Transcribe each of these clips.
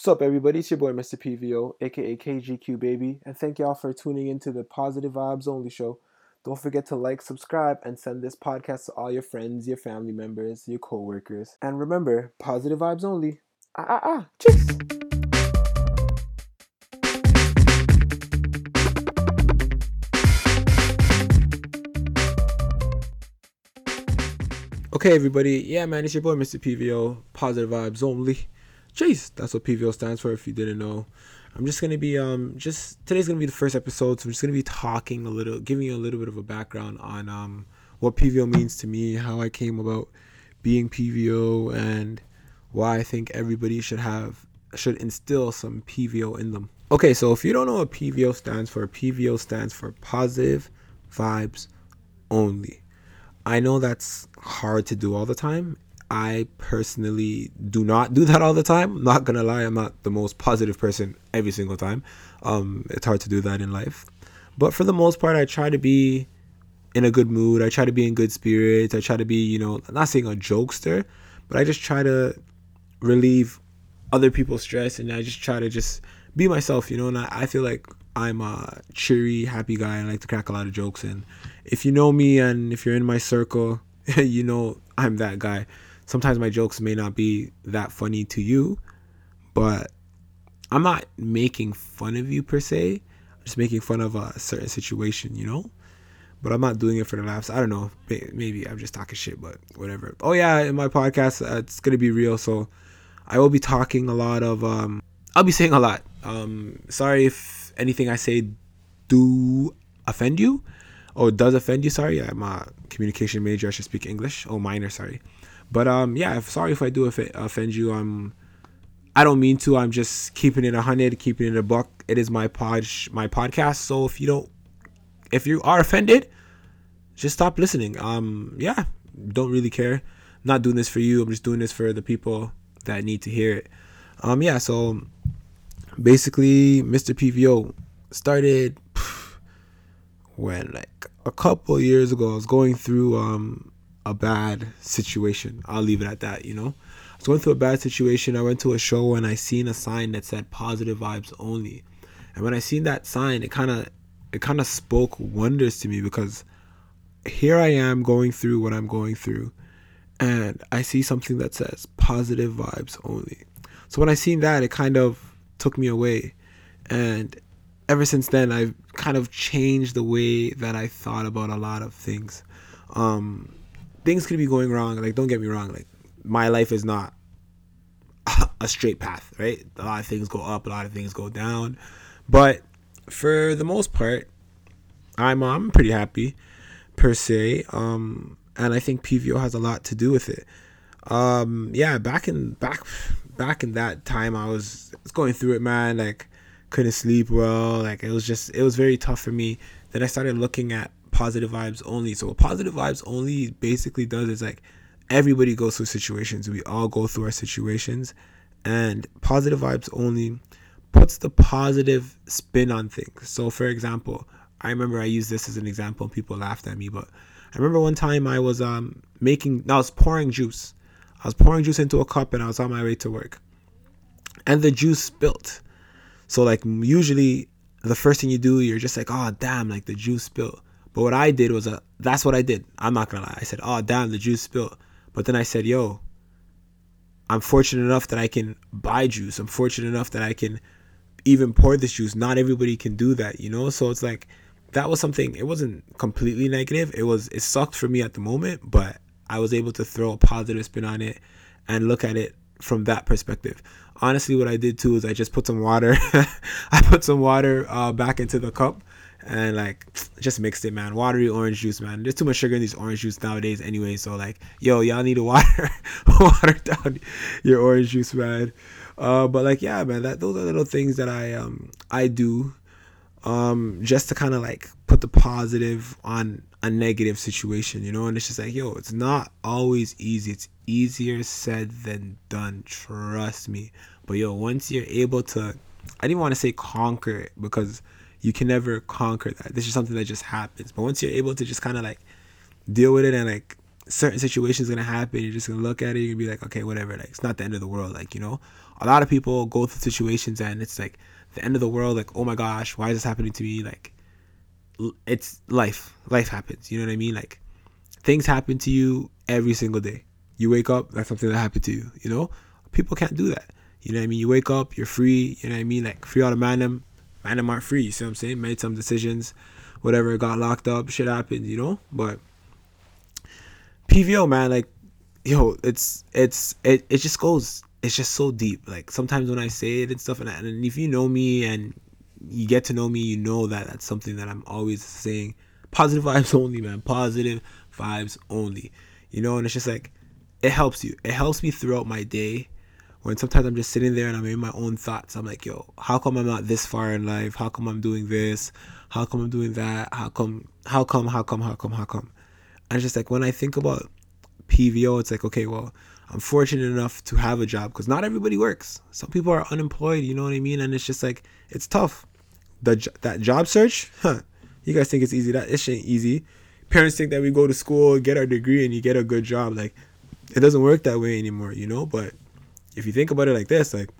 What's up, everybody? It's your boy, Mr. PVO, aka KGQ Baby, and thank y'all for tuning into the Positive Vibes Only show. Don't forget to like, subscribe, and send this podcast to all your friends, your family members, your co-workers. And remember, positive vibes only. Ah ah ah. Cheers. Okay, everybody. Yeah, man, it's your boy, Mr. PVO. Positive vibes only. Jeez, that's what PVO stands for. If you didn't know, I'm just gonna be um just today's gonna be the first episode, so I'm just gonna be talking a little, giving you a little bit of a background on um what PVO means to me, how I came about being PVO, and why I think everybody should have should instill some PVO in them. Okay, so if you don't know what PVO stands for, PVO stands for positive vibes only. I know that's hard to do all the time. I personally do not do that all the time. I'm not gonna lie, I'm not the most positive person every single time. Um, it's hard to do that in life. But for the most part, I try to be in a good mood. I try to be in good spirits. I try to be, you know, I'm not saying a jokester, but I just try to relieve other people's stress and I just try to just be myself, you know, and I, I feel like I'm a cheery, happy guy. I like to crack a lot of jokes and if you know me and if you're in my circle, you know I'm that guy. Sometimes my jokes may not be that funny to you, but I'm not making fun of you per se. I'm just making fun of a certain situation, you know? But I'm not doing it for the laughs. I don't know. Maybe I'm just talking shit, but whatever. Oh yeah, in my podcast, uh, it's gonna be real. So I will be talking a lot of. Um, I'll be saying a lot. Um, sorry if anything I say do offend you oh does offend you sorry i'm a communication major i should speak english oh minor sorry but um yeah sorry if i do offend you um i don't mean to i'm just keeping it a hundred keeping it a buck. It is my pod my podcast so if you don't if you are offended just stop listening. Um yeah don't really care. I'm not doing this for you i'm just doing this for the people that need to hear it. Um yeah so basically mr pvo started when like a couple years ago I was going through um a bad situation. I'll leave it at that, you know. I was going through a bad situation. I went to a show and I seen a sign that said positive vibes only. And when I seen that sign, it kind of it kind of spoke wonders to me because here I am going through what I'm going through and I see something that says positive vibes only. So when I seen that, it kind of took me away and ever since then, I've kind of changed the way that I thought about a lot of things. Um, things could be going wrong. Like, don't get me wrong. Like, my life is not a straight path, right? A lot of things go up, a lot of things go down. But for the most part, I'm I'm pretty happy per se. Um, and I think PVO has a lot to do with it. Um, yeah, back in back back in that time, I was, going through it, man. Like couldn't sleep well. Like it was just it was very tough for me. Then I started looking at positive vibes only. So what positive vibes only basically does is like everybody goes through situations. We all go through our situations and positive vibes only puts the positive spin on things. So for example, I remember I used this as an example and people laughed at me, but I remember one time I was um making I was pouring juice. I was pouring juice into a cup and I was on my way to work. And the juice spilt. So like usually the first thing you do, you're just like, oh damn, like the juice spilled. But what I did was a, that's what I did. I'm not gonna lie. I said, oh damn, the juice spilled. But then I said, yo, I'm fortunate enough that I can buy juice. I'm fortunate enough that I can even pour this juice. Not everybody can do that, you know. So it's like that was something. It wasn't completely negative. It was. It sucked for me at the moment, but I was able to throw a positive spin on it and look at it from that perspective honestly what i did too is i just put some water i put some water uh, back into the cup and like just mixed it man. Watery orange juice man. There's too much sugar in these orange juice nowadays anyway so like yo y'all need to water water down your orange juice man. Uh, but like yeah man that those are little things that i um i do um just to kind of like put the positive on a negative situation you know? And it's just like yo it's not always easy. It's easier said than done trust me. But yo once you're able to i didn't want to say conquer it because you can never conquer that this is something that just happens but once you're able to just kind of like deal with it and like certain situations gonna happen you're just gonna look at it you're gonna be like okay whatever like it's not the end of the world like you know a lot of people go through situations and it's like the end of the world. Like, oh my gosh, why is this happening to me? Like, it's life. Life happens. You know what I mean? Like, things happen to you every single day. You wake up, that's something that happened to you. You know, people can't do that. You know what I mean? You wake up, you're free. You know what I mean? Like free out of mandem. Mandem aren't free. You see what I'm saying? Made some decisions, whatever. Got locked up. Shit happened. You know. But PVO, man, like, yo, it's it's it it just goes. It's just so deep. Like sometimes when I say it and stuff, and, and if you know me and you get to know me, you know that that's something that I'm always saying. Positive vibes only, man. Positive vibes only. You know, and it's just like it helps you. It helps me throughout my day when sometimes I'm just sitting there and I'm in my own thoughts. I'm like, yo, how come I'm not this far in life? How come I'm doing this? How come I'm doing that? How come, how come, how come, how come, how come? And it's just like when I think about PVO, it's like, okay, well, I'm fortunate enough to have a job because not everybody works. Some people are unemployed, you know what I mean? And it's just like, it's tough. The, that job search, huh? You guys think it's easy? That it ain't easy. Parents think that we go to school, get our degree, and you get a good job. Like, it doesn't work that way anymore, you know? But if you think about it like this, like,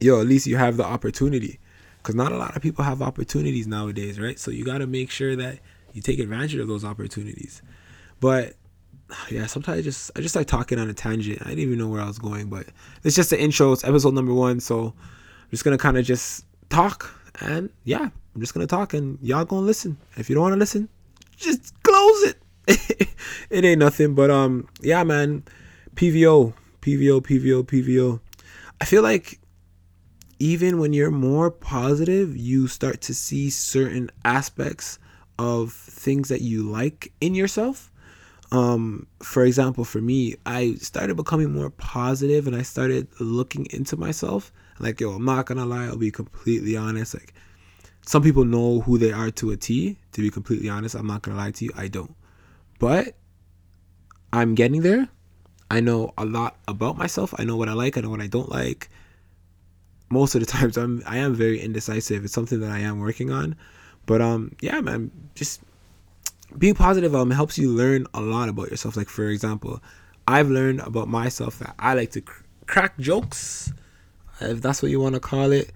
yo, at least you have the opportunity. Because not a lot of people have opportunities nowadays, right? So you got to make sure that you take advantage of those opportunities. But yeah, sometimes I just I just like talking on a tangent. I didn't even know where I was going, but it's just the intro. It's episode number one, so I'm just gonna kind of just talk and yeah, I'm just gonna talk and y'all gonna listen. If you don't want to listen, just close it. it ain't nothing, but um, yeah, man, PVO, PVO, PVO, PVO. I feel like even when you're more positive, you start to see certain aspects of things that you like in yourself. Um, for example, for me, I started becoming more positive and I started looking into myself. Like, yo, I'm not gonna lie, I'll be completely honest. Like, some people know who they are to a T. To be completely honest, I'm not gonna lie to you, I don't. But I'm getting there. I know a lot about myself. I know what I like. I know what I don't like. Most of the times, I'm I am very indecisive. It's something that I am working on. But um, yeah, man, just being positive um helps you learn a lot about yourself. Like for example, I've learned about myself that I like to cr- crack jokes, if that's what you want to call it.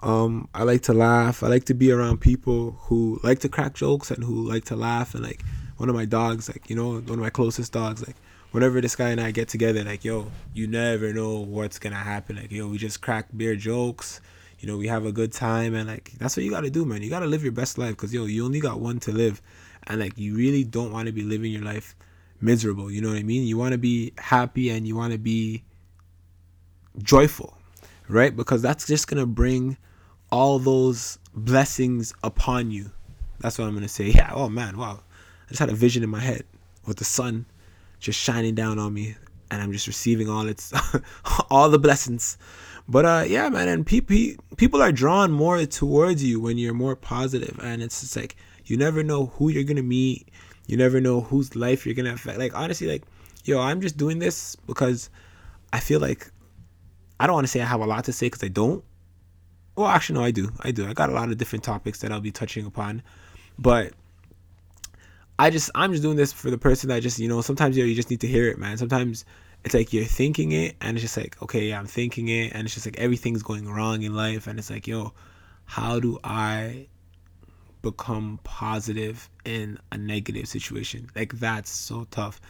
Um, I like to laugh. I like to be around people who like to crack jokes and who like to laugh. And like one of my dogs, like you know, one of my closest dogs, like whenever this guy and I get together, like, yo, you never know what's gonna happen. Like, yo, we just crack beer jokes. You know, we have a good time, and like, that's what you gotta do, man. You gotta live your best life, cause yo, you only got one to live, and like, you really don't want to be living your life miserable. You know what I mean? You want to be happy and you want to be joyful, right? Because that's just gonna bring all those blessings upon you. That's what I'm gonna say. Yeah. Oh man, wow. I just had a vision in my head with the sun just shining down on me and I'm just receiving all its all the blessings. But uh yeah, man, and people people are drawn more towards you when you're more positive and it's just like you never know who you're to meet. You never know whose life you're to affect. Like honestly like yo, I'm just doing this because I feel like I don't want to say I have a lot to say cuz I don't. Well, actually no, I do. I do. I got a lot of different topics that I'll be touching upon. But I just I'm just doing this for the person that just you know sometimes you know, you just need to hear it, man. Sometimes it's like you're thinking it and it's just like okay, yeah, I'm thinking it and it's just like everything's going wrong in life and it's like yo, how do I become positive in a negative situation? Like that's so tough.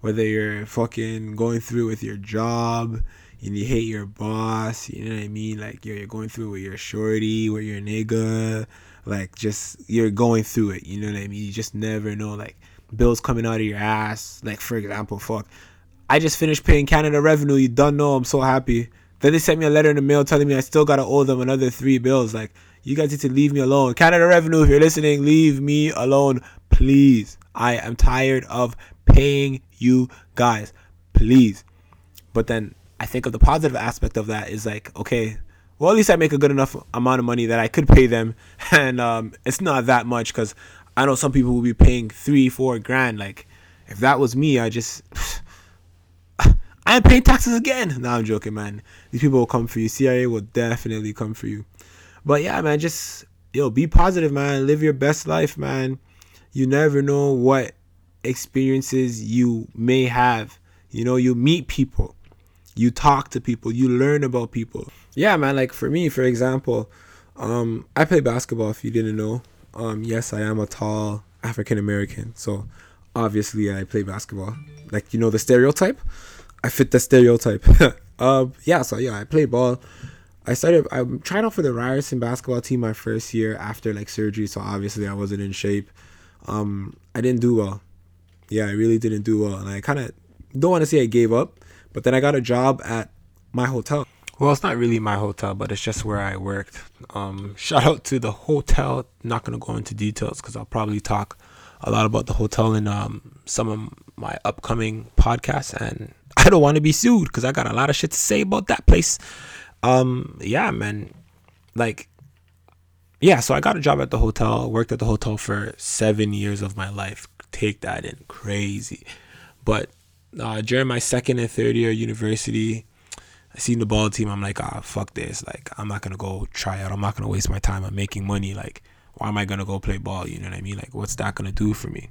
Whether you're fucking going through with your job and you hate your boss, you know what I mean? Like you're, you're going through with your shorty, with your nigga, like just you're going through it you know what i mean? You just never know like bills coming out of your ass like for example fuck. I just finished paying canada revenue you don't know i'm so happy. Then they sent me a letter in the mail telling me i still gotta owe them another three bills like you guys need to leave me alone. Canada revenue if you're listening leave me alone please. I am tired of paying you guys please. But then i think of the positive aspect of that is like okay well, at least I make a good enough amount of money that I could pay them, and um, it's not that much because I know some people will be paying three, four grand. Like, if that was me, I just I am paying taxes again. No, I'm joking, man. These people will come for you. CRA will definitely come for you. But yeah, man, just yo, be positive, man. Live your best life, man. You never know what experiences you may have. You know, you meet people You talk to people, you learn about people. Yeah, man, like for me, for example, um, I play basketball if you didn't know. Um, yes, I am a tall African American, so obviously I play basketball. Like you know the stereotype, I fit the stereotype. um, yeah, so yeah, I play ball. I started. I tried out for the Ryerson basketball team my first year after like surgery, so obviously I wasn't in shape. Um, I didn't do well. Yeah, I really didn't do well, and I kind of don't want to say I gave up, but then I got a job at my hotel. Well, it's not really my hotel, but it's just where I worked. Um, shout out to the hotel. Not gonna go into details because I'll probably talk a lot about the hotel in um, some of my upcoming podcasts, and I don't want to be sued because I got a lot of shit to say about that place. Um, yeah, man, like, yeah. So I got a job at the hotel. Worked at the hotel for seven years of my life. Take that in, crazy. But uh, during my second and third year university, I seen the ball team. I'm like, ah, fuck this. Like, I'm not gonna go try out. I'm not gonna waste my time. I'm making money. Like, why am I gonna go play ball? You know what I mean? Like, what's that gonna do for me?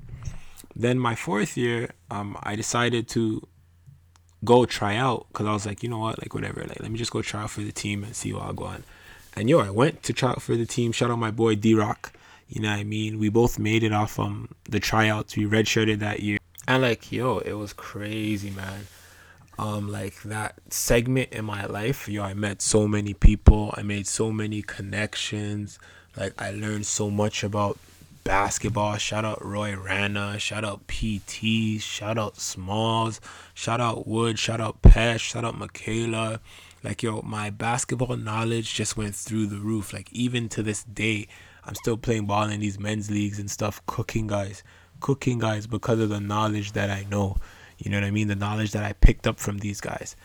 Then my fourth year, um, I decided to go try out because I was like, you know what, like whatever, like let me just go try out for the team and see what I'll go on. And yo, I went to try out for the team. Shout out my boy D Rock. You know what I mean? We both made it off um the tryouts. We redshirted that year. And like, yo, it was crazy, man. Um, like that segment in my life, yo, I met so many people. I made so many connections. Like I learned so much about basketball. Shout out Roy Rana. Shout out PT. Shout out Smalls. Shout out Wood. Shout out Pesh. Shout out Michaela. Like, yo, my basketball knowledge just went through the roof. Like, even to this day, I'm still playing ball in these men's leagues and stuff, cooking guys. Cooking guys because of the knowledge that I know. You know what I mean? The knowledge that I picked up from these guys.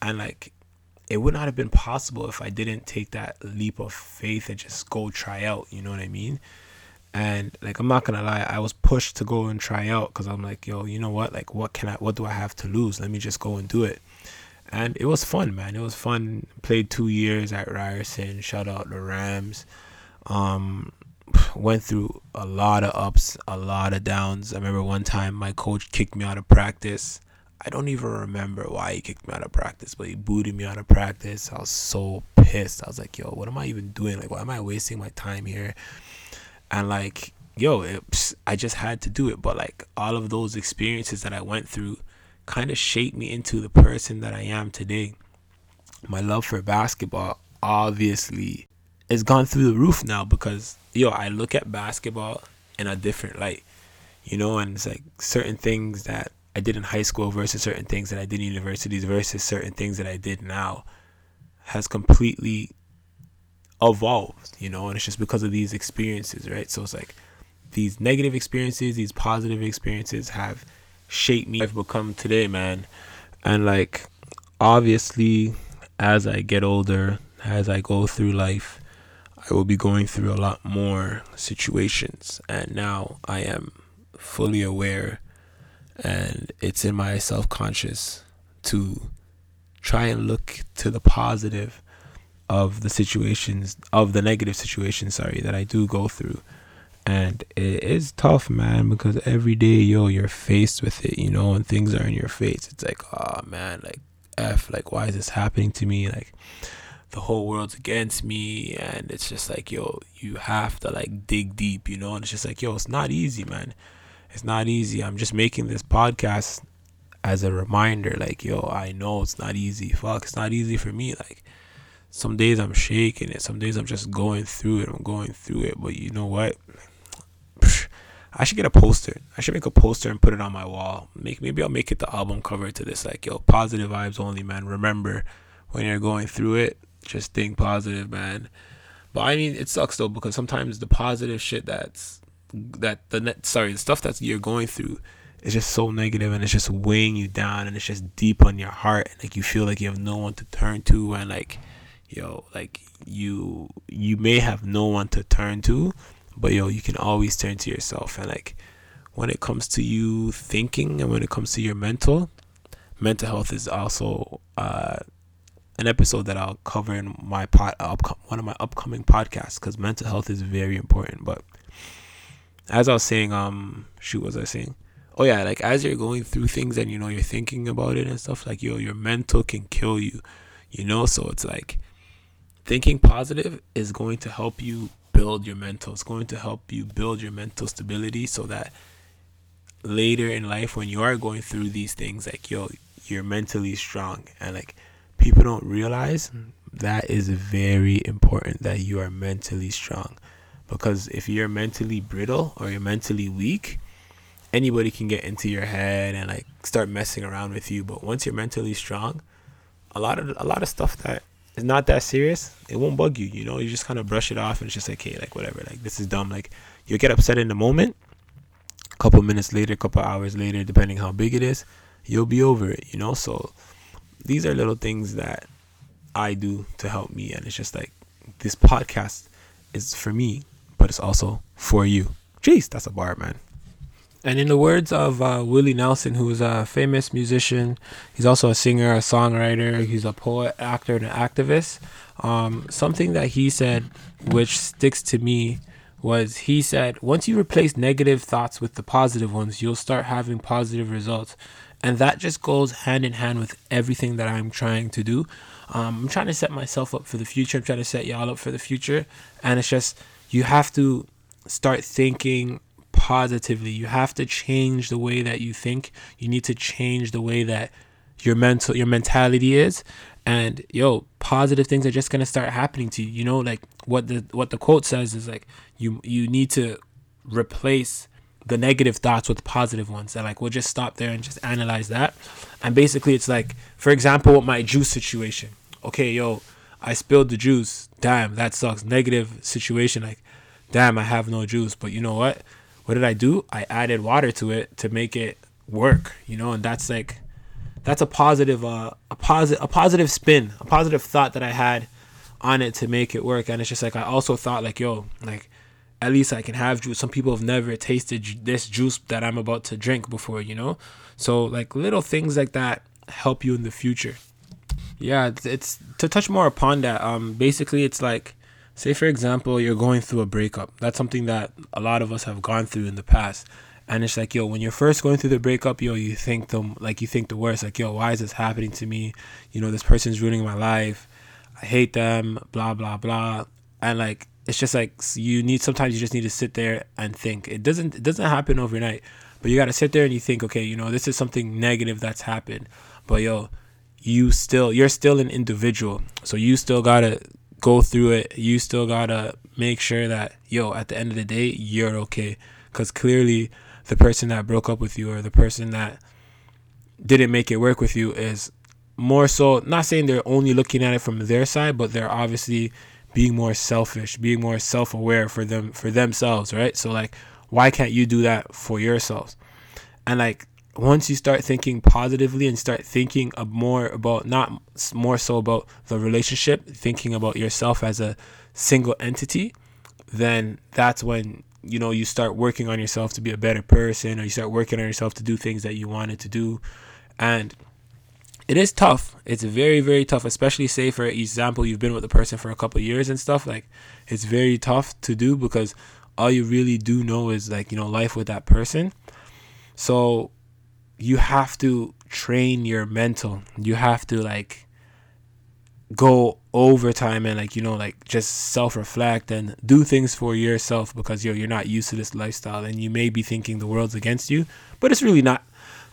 And, like, it would not have been possible if I didn't take that leap of faith and just go try out. You know what I mean? and like i'm not gonna lie i was pushed to go and try out because i'm like yo you know what like what can i what do i have to lose let me just go and do it and it was fun man it was fun played two years at ryerson shout out the rams um went through a lot of ups a lot of downs. I remember one time my coach kicked me out of practice. I don't even remember why he kicked me out of practice but he booted me out of practice. I was so pissed. I was like yo what am i even doing? Like why am i wasting my time here? And like yo it, i just had to do it. But like all of those experiences that i went through kind of shaped me into the person that i am today. My love for basketball obviously has gone through the roof now because yo i look at basketball in a different light you know and it's like certain things that i did in high school versus certain things that i did in universities versus certain things that i did now has completely evolved, you know, and it's just because of these experiences, right? So it's like these negative experiences, these positive experiences have shaped me. I've become today, man. And like, obviously, as I get older, as I go through life, I will be going through a lot more situations. And now I am fully aware, and it's in my self conscious to try and look to the positive of the situations of the negative situations sorry that I do go through and it is tough man because every day yo you're faced with it you know and things are in your face it's like oh man like f like why is this happening to me like the whole world's against me and it's just like yo you have to like dig deep you know and it's just like yo it's not easy man it's not easy i'm just making this podcast as a reminder like yo i know it's not easy fuck it's not easy for me like some days I'm shaking it. Some days I'm just going through it. I'm going through it. But you know what? I should get a poster. I should make a poster and put it on my wall. Make maybe I'll make it the album cover to this. Like yo, positive vibes only, man. Remember, when you're going through it, just think positive, man. But I mean, it sucks though because sometimes the positive shit that's that the net sorry the stuff that you're going through is just so negative and it's just weighing you down and it's just deep on your heart and like you feel like you have no one to turn to and like yo, like you you may have no one to turn to, but yo, you can always turn to yourself. And like when it comes to you thinking and when it comes to your mental, mental health is also uh, an episode that I'll cover in my pot up, one of my upcoming podcasts because mental health is very important. But as I was saying, um, shoot, was I saying? oh yeah, like as you're going through things and you know you're thinking about it and stuff, like yo, your mental can kill you, you know. So it's like thinking positive is going to help you build your mental. It's going to help you build your mental stability so that later in life when you are going through these things, like yo, you're mentally strong and like people don't realize that is very important that you are mentally strong because if you're mentally brittle or you're mentally weak anybody can get into your head and like start messing around with you. But once you're mentally strong, a lot of a lot of stuff that is not that serious, it won't bug you. You know, you just kind of brush it off and it's just like, hey, like whatever, like this is dumb. Like you'll get upset in the moment. A couple minutes later, a couple hours later, depending how big it is, you'll be over it. You know, so these are little things that I do to help me, and it's just like this podcast is for me, but it's also for you. Jeez, that's a bar, man. And in the words of uh, Willie Nelson, who's a famous musician, he's also a singer, a songwriter, he's a poet, actor, and an activist. Um, something that he said, which sticks to me, was he said, once you replace negative thoughts with the positive ones, you'll start having positive results. And that just goes hand in hand with everything that I'm trying to do. Um, I'm trying to set myself up for the future. I'm trying to set y'all up for the future. And it's just, you have to start thinking positively. You have to change the way that you think. You need to change the way that your mental your mentality is. And yo, positive things are just gonna start happening to you. You know, like what the what the quote says is like you you need to replace the negative thoughts with positive ones. And like we'll just stop there and just analyze that. And basically it's like, for example, with my juice situation. Okay, yo, I spilled the juice. Damn, that sucks. Negative situation. Like, damn, I have no juice. But you know what? what did I do? I added water to it to make it work, you know, and that's like that's a positive uh a positive a positive spin, a positive thought that I had on it to make it work and it's just like I also thought like yo, like at least I can have juice. Some people have never tasted this juice that I'm about to drink before, you know? So like little things like that help you in the future. Yeah, it's, to touch more upon that. Um basically it's like say for example you're going through a breakup that's something that a lot of us have gone through in the past and it's like yo when you're first going through the breakup yo you think the like you think the worst like yo why is this happening to me you know this person's ruining my life i hate them blah blah blah and like it's just like you need sometimes you just need to sit there and think it doesn't it doesn't happen overnight but you got to sit there and you think okay you know this is something negative that's happened but yo you still you're still an individual so you still got to go through it, you still gotta make sure that yo, at the end of the day, you're okay. Because clearly, the person that broke up with you or the person that didn't make it work with you is more so not saying they're only looking at it from their side, but they're obviously being more selfish, being more self-aware for them for themselves, right? So like, why can't you do that for yourselves? And like once you start thinking positively and start thinking more about not more so about the relationship, thinking about yourself as a single entity, then that's when you know you start working on yourself to be a better person or you start working on yourself to do things that you wanted to do. And it is tough. It's very, very tough, especially say for example, you've been with the person for a couple years and stuff. Like it's very tough to do because all you really do know is like, you know, life with that person. So you have to train your mental. You have to like go overtime and like you know like just self-reflect and do things for yourself because you're you're not used to this lifestyle and you may be thinking the world's against you, but it's really not.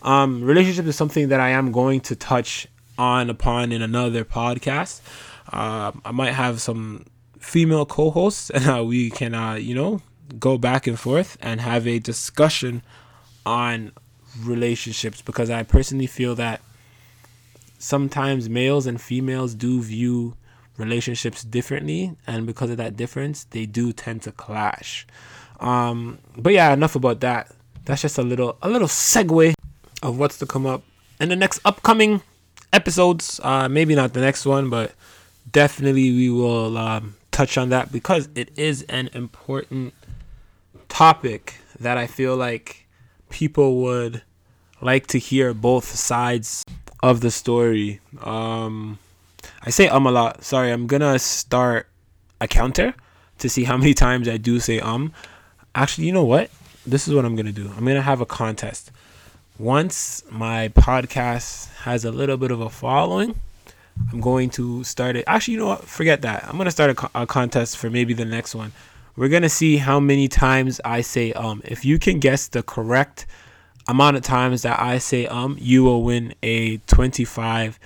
Um, relationship is something that I am going to touch on upon in another podcast. Uh, I might have some female co-hosts and uh, we can uh, you know go back and forth and have a discussion on relationships because I personally feel that sometimes males and females do view relationships differently and because of that difference they do tend to clash um, but yeah enough about that that's just a little a little segue of what's to come up in the next upcoming episodes uh, maybe not the next one but definitely we will um, touch on that because it is an important topic that i feel like people would like to hear both sides of the story. Um, I say um a lot. Sorry, I'm gonna start a counter to see how many times I do say um. Actually, you know what? This is what I'm gonna do. I'm gonna have a contest. Once my podcast has a little bit of a following, I'm going to start it. Actually, you know what? Forget that. I'm going to start a, a contest for maybe the next one. We're going to see how many times I say um. If you can guess the correct amount of times that I say um, you will win a 25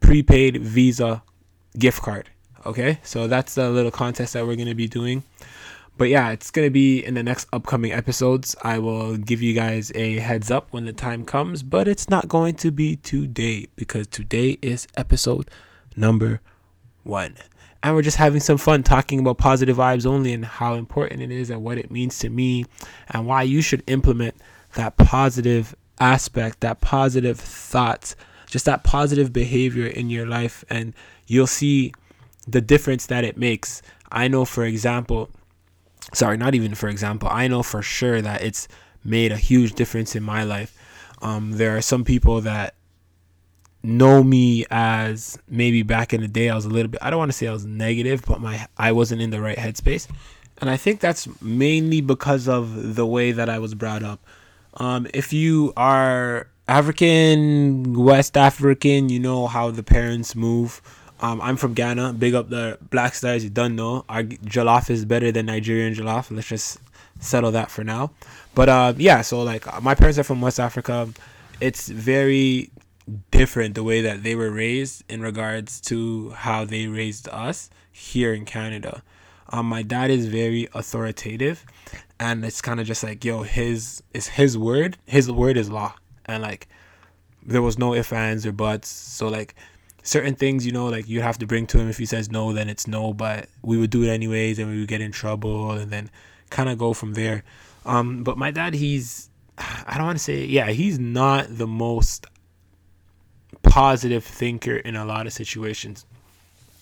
prepaid Visa gift card. Okay? So that's the little contest that we're going to be doing but yeah, it's gonna be in the next upcoming episodes. I will give you guys a heads up when the time comes, but it's not going to be today because today is episode number one. And we're just having some fun talking about positive vibes only and how important it is and what it means to me and why you should implement that positive aspect, that positive thoughts, just that positive behavior in your life. And you'll see the difference that it makes. I know, for example, sorry, not even for example, I know for sure that it's made a huge difference in my life. Um, there are some people that know me as maybe back in the day I was a little bit I don't want to say I was negative, but my I wasn't in the right headspace. And I think that's mainly because of the way that I was brought up. Um, if you are African, West African, you know how the parents move. Um, I'm from Ghana. Big up the Black Stars. You don't know. Our jollof is better than Nigerian jollof. Let's just settle that for now. But uh, yeah, so like my parents are from West Africa. It's very different the way that they were raised in regards to how they raised us here in Canada. Um, my dad is very authoritative, and it's kind of just like yo, his is his word. His word is law, and like there was no ifs, ands, or buts. So like certain things, you know, like you have to bring to him. If he says no, then it's no. But we would do it anyways, and we would get in trouble, and then kind of go from there. Um, but my dad, he's I don't want to say yeah, he's not the most positive thinker in a lot of situations.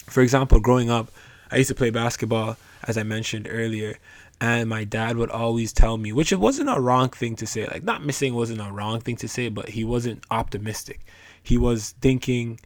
For example, growing up, I used to play basketball, as I mentioned earlier, and my dad would always tell me, which it wasn't a wrong thing to say. Like not missing wasn't a wrong thing to say, but he wasn't optimistic. He was thinking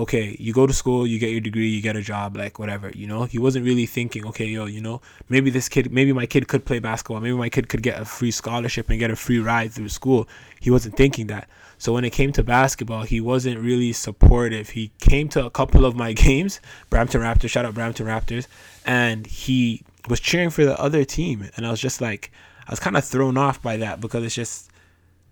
okay, you go to school, you get your degree, you get a job, like whatever, you know? He wasn't really thinking, okay, yo, you know, maybe this kid, maybe my kid could play basketball, maybe my kid could get a free scholarship and get a free ride through school. He wasn't thinking that. So when it came to basketball, he wasn't really supportive. He came to a couple of my games, Brampton Raptors, shout out Brampton Raptors, and he was cheering for the other team. And I was just like, I was kind of thrown off by that because it's just,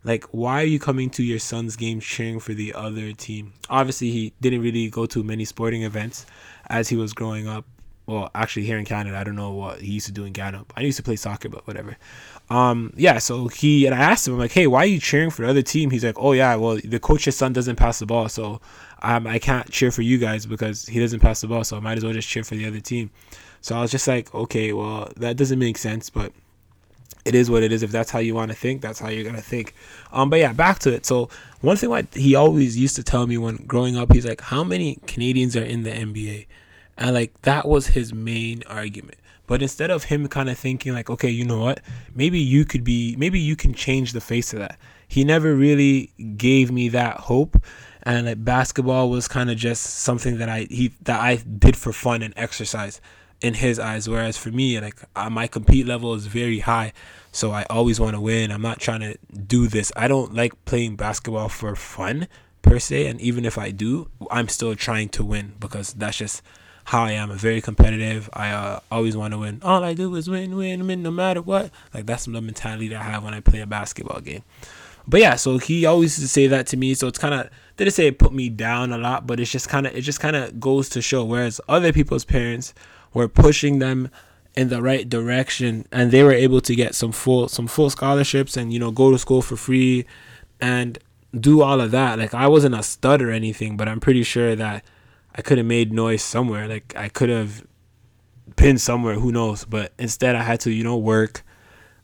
like, why are you coming to your son's game cheering for the other team? Obviously, he didn't really go to many sporting events as he was growing up. Well, actually, here in Canada, I don't know what he used to do in Ghana. I used to play soccer, but whatever. Um, yeah, so he and I asked him, I'm like, hey, why are you cheering for the other team? He's like, oh yeah, well, the coach's son doesn't pass the ball, so um, I can't cheer for you guys because he doesn't pass the ball, so I might as well just cheer for the other team. So I was just like, okay, well, that doesn't make sense, but it is what it is. If that's how you want to think, that's how you're gonna think. Um, but yeah, back to it. So one thing what he always used to tell me when growing up, he's like, "How many Canadians are in the NBA?" And like that was his main argument. But instead of him kind of thinking like, okay, you know what, maybe you could be, maybe you can change the face of that. He never really gave me that hope, and like basketball was kind of just something that I he that I did for fun and exercise in his eyes. Whereas for me, like uh, my compete level is very high, so I always want to win. I'm not trying to do this. I don't like playing basketball for fun per se, and even if I do, I'm still trying to win because that's just how I am. I'm very competitive. I uh, always want to win. All I do is win, win, win, no matter what. Like that's the mentality that I have when I play a basketball game. But yeah, so he always used to say that to me. So it's kind of didn't say it put me down a lot, but it's just kind of it just kind of goes to show. Whereas other people's parents were pushing them in the right direction and they were able to get some full some full scholarships and you know go to school for free and do all of that. Like i wasn't a stud or anything but i'm pretty sure that i could have made noise somewhere. Like i could have been somewhere who knows? But instead i had to you know work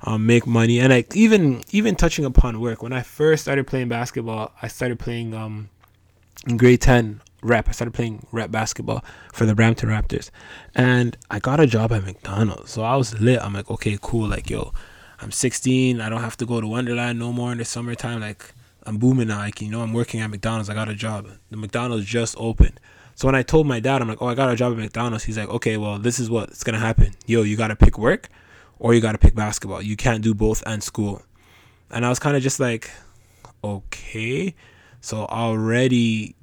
um, make money. And like even even touching upon work when i first started playing basketball i started playing um in grade 10 rep. I started playing rep basketball for the Brampton Raptors, and I got a job at McDonald's. So I was lit. I'm like, okay, cool. Like, yo, I'm 16. I don't have to go to Wonderland no more in the summertime. Like, I'm booming now. Like, you know, I'm working at McDonald's. I got a job. The McDonald's just opened. So when I told my dad, I'm like, oh, I got a job at McDonald's. He's like, okay, well, this is what's gonna happen. Yo, you gotta pick work, or you gotta pick basketball. You can't do both and school. And I was kind of just like, okay. So already,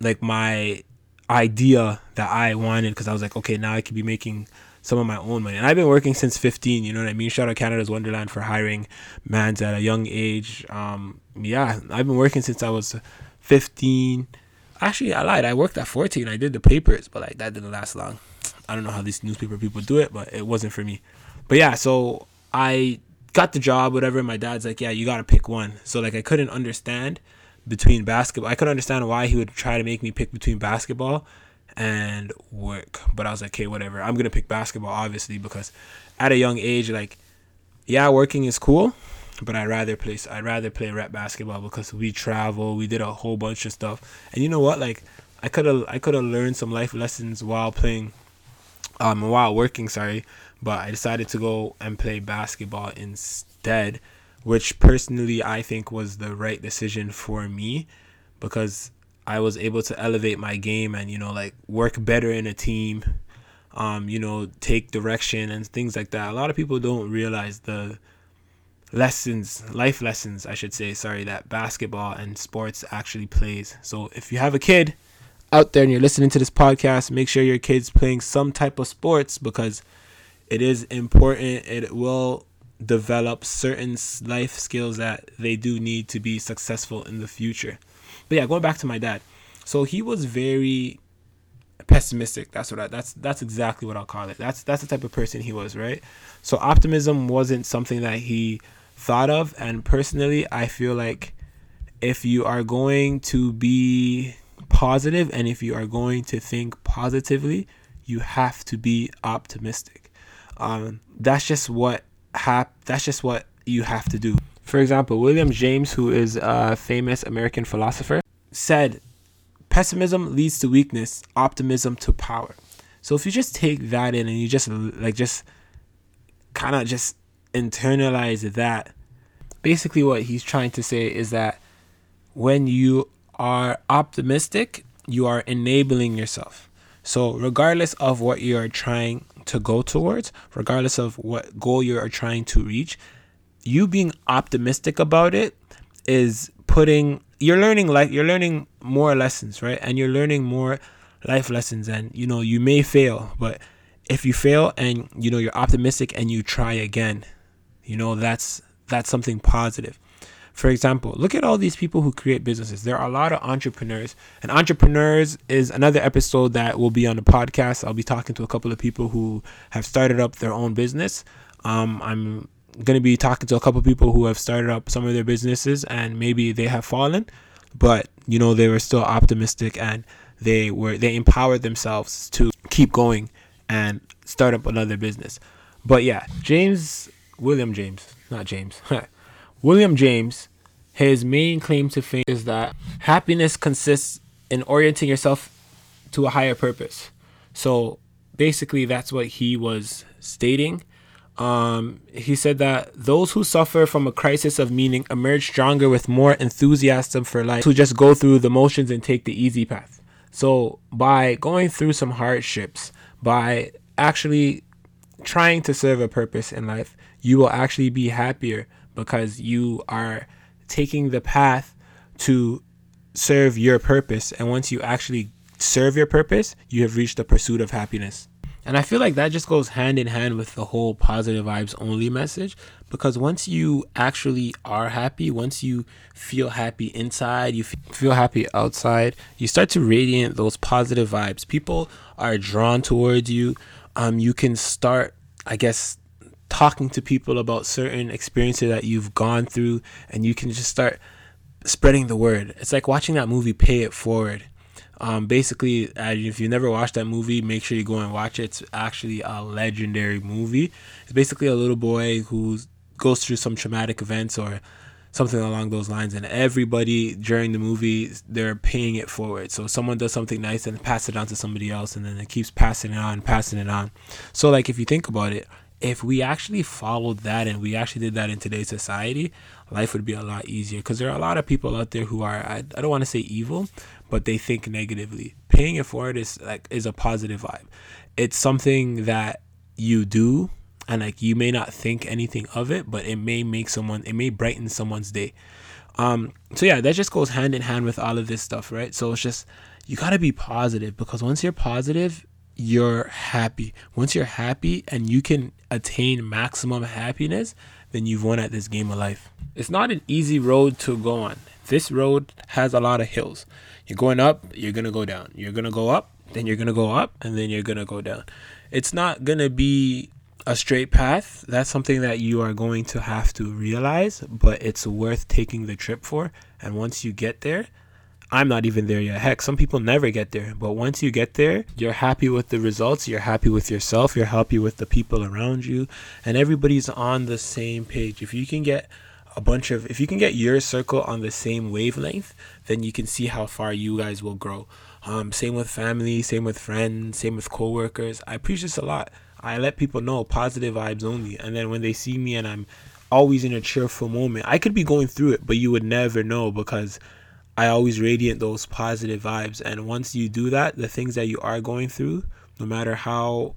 like my idea that I wanted, because I was like, okay, now I could be making some of my own money. And I've been working since 15, you know what I mean? Shout out Canada's Wonderland for hiring mans at a young age. Um, yeah, I've been working since I was 15. Actually, I lied. I worked at 14. I did the papers, but like that didn't last long. I don't know how these newspaper people do it, but it wasn't for me. But yeah, so I got the job, whatever. My dad's like, yeah, you got to pick one. So like I couldn't understand between basketball. I couldn't understand why he would try to make me pick between basketball and work. But I was like, okay, whatever. I'm gonna pick basketball, obviously, because at a young age, like, yeah, working is cool, but I'd rather play. I'd rather play rep basketball because we travel. We did a whole bunch of stuff, and you know what? Like, I could have I could have learned some life lessons while playing, um, while working. Sorry, but I decided to go and play basketball instead, which personally I think was the right decision for me, because I was able to elevate my game and you know like work better in a team, um, you know take direction and things like that. A lot of people don't realize the lessons, life lessons, I should say, sorry, that basketball and sports actually plays. So if you have a kid out there and you're listening to this podcast, make sure your kid's playing some type of sports because it is important. It will develop certain life skills that they do need to be successful in the future. But yeah, going back to my dad. So he was very pessimistic. That's what I, that's that's exactly what I'll call it. That's that's the type of person he was, right? So optimism wasn't something that he thought of and personally, I feel like if you are going to be positive and if you are going to think positively, you have to be optimistic. Um, that's just what hap- that's just what you have to do. For example, William James, who is a famous American philosopher, said, Pessimism leads to weakness, optimism to power. So if you just take that in and you just like just kind of just internalize that, basically what he's trying to say is that when you are optimistic, you are enabling yourself. So regardless of what you are trying to go towards, regardless of what goal you are trying to reach, you being optimistic about it is putting you're learning life you're learning more lessons right? And you're learning more life lessons and you know you may fail but if you fail and you know you're optimistic and you try again you know that's that's something positive for example look at all these people who create businesses there are a lot of entrepreneurs and entrepreneurs is another episode that will be on the podcast i'll be talking to a couple of people who have started up their own business um, i'm going to be talking to a couple of people who have started up some of their businesses and maybe they have fallen, but you know they were still optimistic and they were they empowered themselves to keep going and start up another business. But yeah, James William James, not James. William James, his main claim to fame is that happiness consists in orienting yourself to a higher purpose. So basically that's what he was stating um, he said that those who suffer from a crisis of meaning emerge stronger with more enthusiasm for life, who just go through the motions and take the easy path. So, by going through some hardships, by actually trying to serve a purpose in life, you will actually be happier because you are taking the path to serve your purpose. And once you actually serve your purpose, you have reached the pursuit of happiness. And I feel like that just goes hand in hand with the whole positive vibes only message because once you actually are happy, once you feel happy inside, you feel happy outside, you start to radiate those positive vibes. People are drawn towards you. Um, you can start, I guess, talking to people about certain experiences that you've gone through, and you can just start spreading the word. It's like watching that movie Pay It Forward um, basically, if you never watched that movie, make sure you go and watch it. It's actually a legendary movie. It's basically a little boy who goes through some traumatic events or something along those lines, and everybody during the movie they're paying it forward. So someone does something nice and pass it on to somebody else, and then it keeps passing it on, passing it on. So like if you think about it, if we actually followed that and we actually did that in today's society, life would be a lot easier. Because there are a lot of people out there who are I, I don't want to say evil, but they think negatively. Paying it forward is like is a positive vibe. It's something that you do and like you may not think anything of it, but it may make someone it may brighten someone's day. Um, so yeah, that just goes hand in hand with all of this stuff, right? So it's just you gotta be positive because once you're positive, you're happy. Once you're happy and you can attain maximum happiness, then you've won at this game of life. It's not an easy road to go on. This road has a lot of hills. You're going up, you're gonna go down. You're gonna go up, then you're gonna go up, and then you're gonna go down. It's not gonna be a straight path. That's something that you are going to have to realize, but it's worth taking the trip for. And once you get there, I'm not even there yet. Heck, some people never get there. But once you get there, you're happy with the results, you're happy with yourself, you're happy with the people around you, and everybody's on the same page. If you can get a bunch of if you can get your circle on the same wavelength, then you can see how far you guys will grow. Um, same with family, same with friends, same with coworkers. I preach this a lot. I let people know positive vibes only. And then when they see me and I'm always in a cheerful moment, I could be going through it, but you would never know because I always radiate those positive vibes. And once you do that, the things that you are going through, no matter how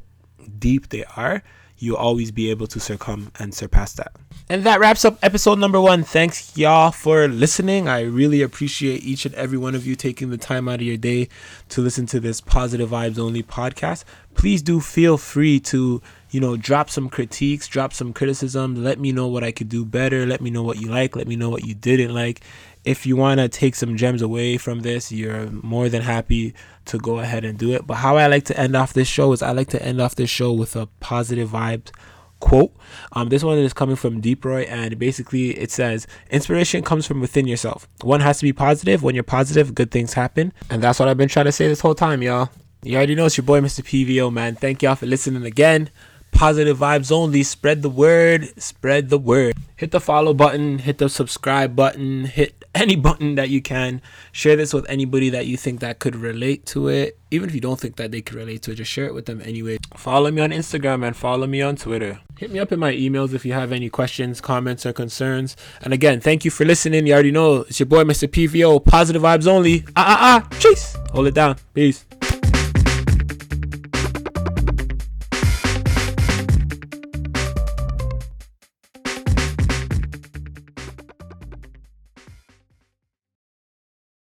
deep they are, you'll always be able to succumb and surpass that. And that wraps up episode number one. Thanks, y'all, for listening. I really appreciate each and every one of you taking the time out of your day to listen to this Positive Vibes Only podcast. Please do feel free to, you know, drop some critiques, drop some criticism. Let me know what I could do better. Let me know what you like. Let me know what you didn't like if you want to take some gems away from this, you're more than happy to go ahead and do it. But how I like to end off this show is I like to end off this show with a positive vibes quote. Um, this one is coming from Deep Roy, and basically it says, Inspiration comes from within yourself. One has to be positive. When you're positive, good things happen. And that's what I've been trying to say this whole time, y'all. You already know it's your boy, Mr. PVO, man. Thank y'all for listening again. Positive vibes only. Spread the word. Spread the word. Hit the follow button. Hit the subscribe button. Hit any button that you can. Share this with anybody that you think that could relate to it. Even if you don't think that they could relate to it, just share it with them anyway. Follow me on Instagram and follow me on Twitter. Hit me up in my emails if you have any questions, comments, or concerns. And again, thank you for listening. You already know it's your boy, Mr. PVO. Positive vibes only. Ah, ah, ah. Chase. Hold it down. Peace.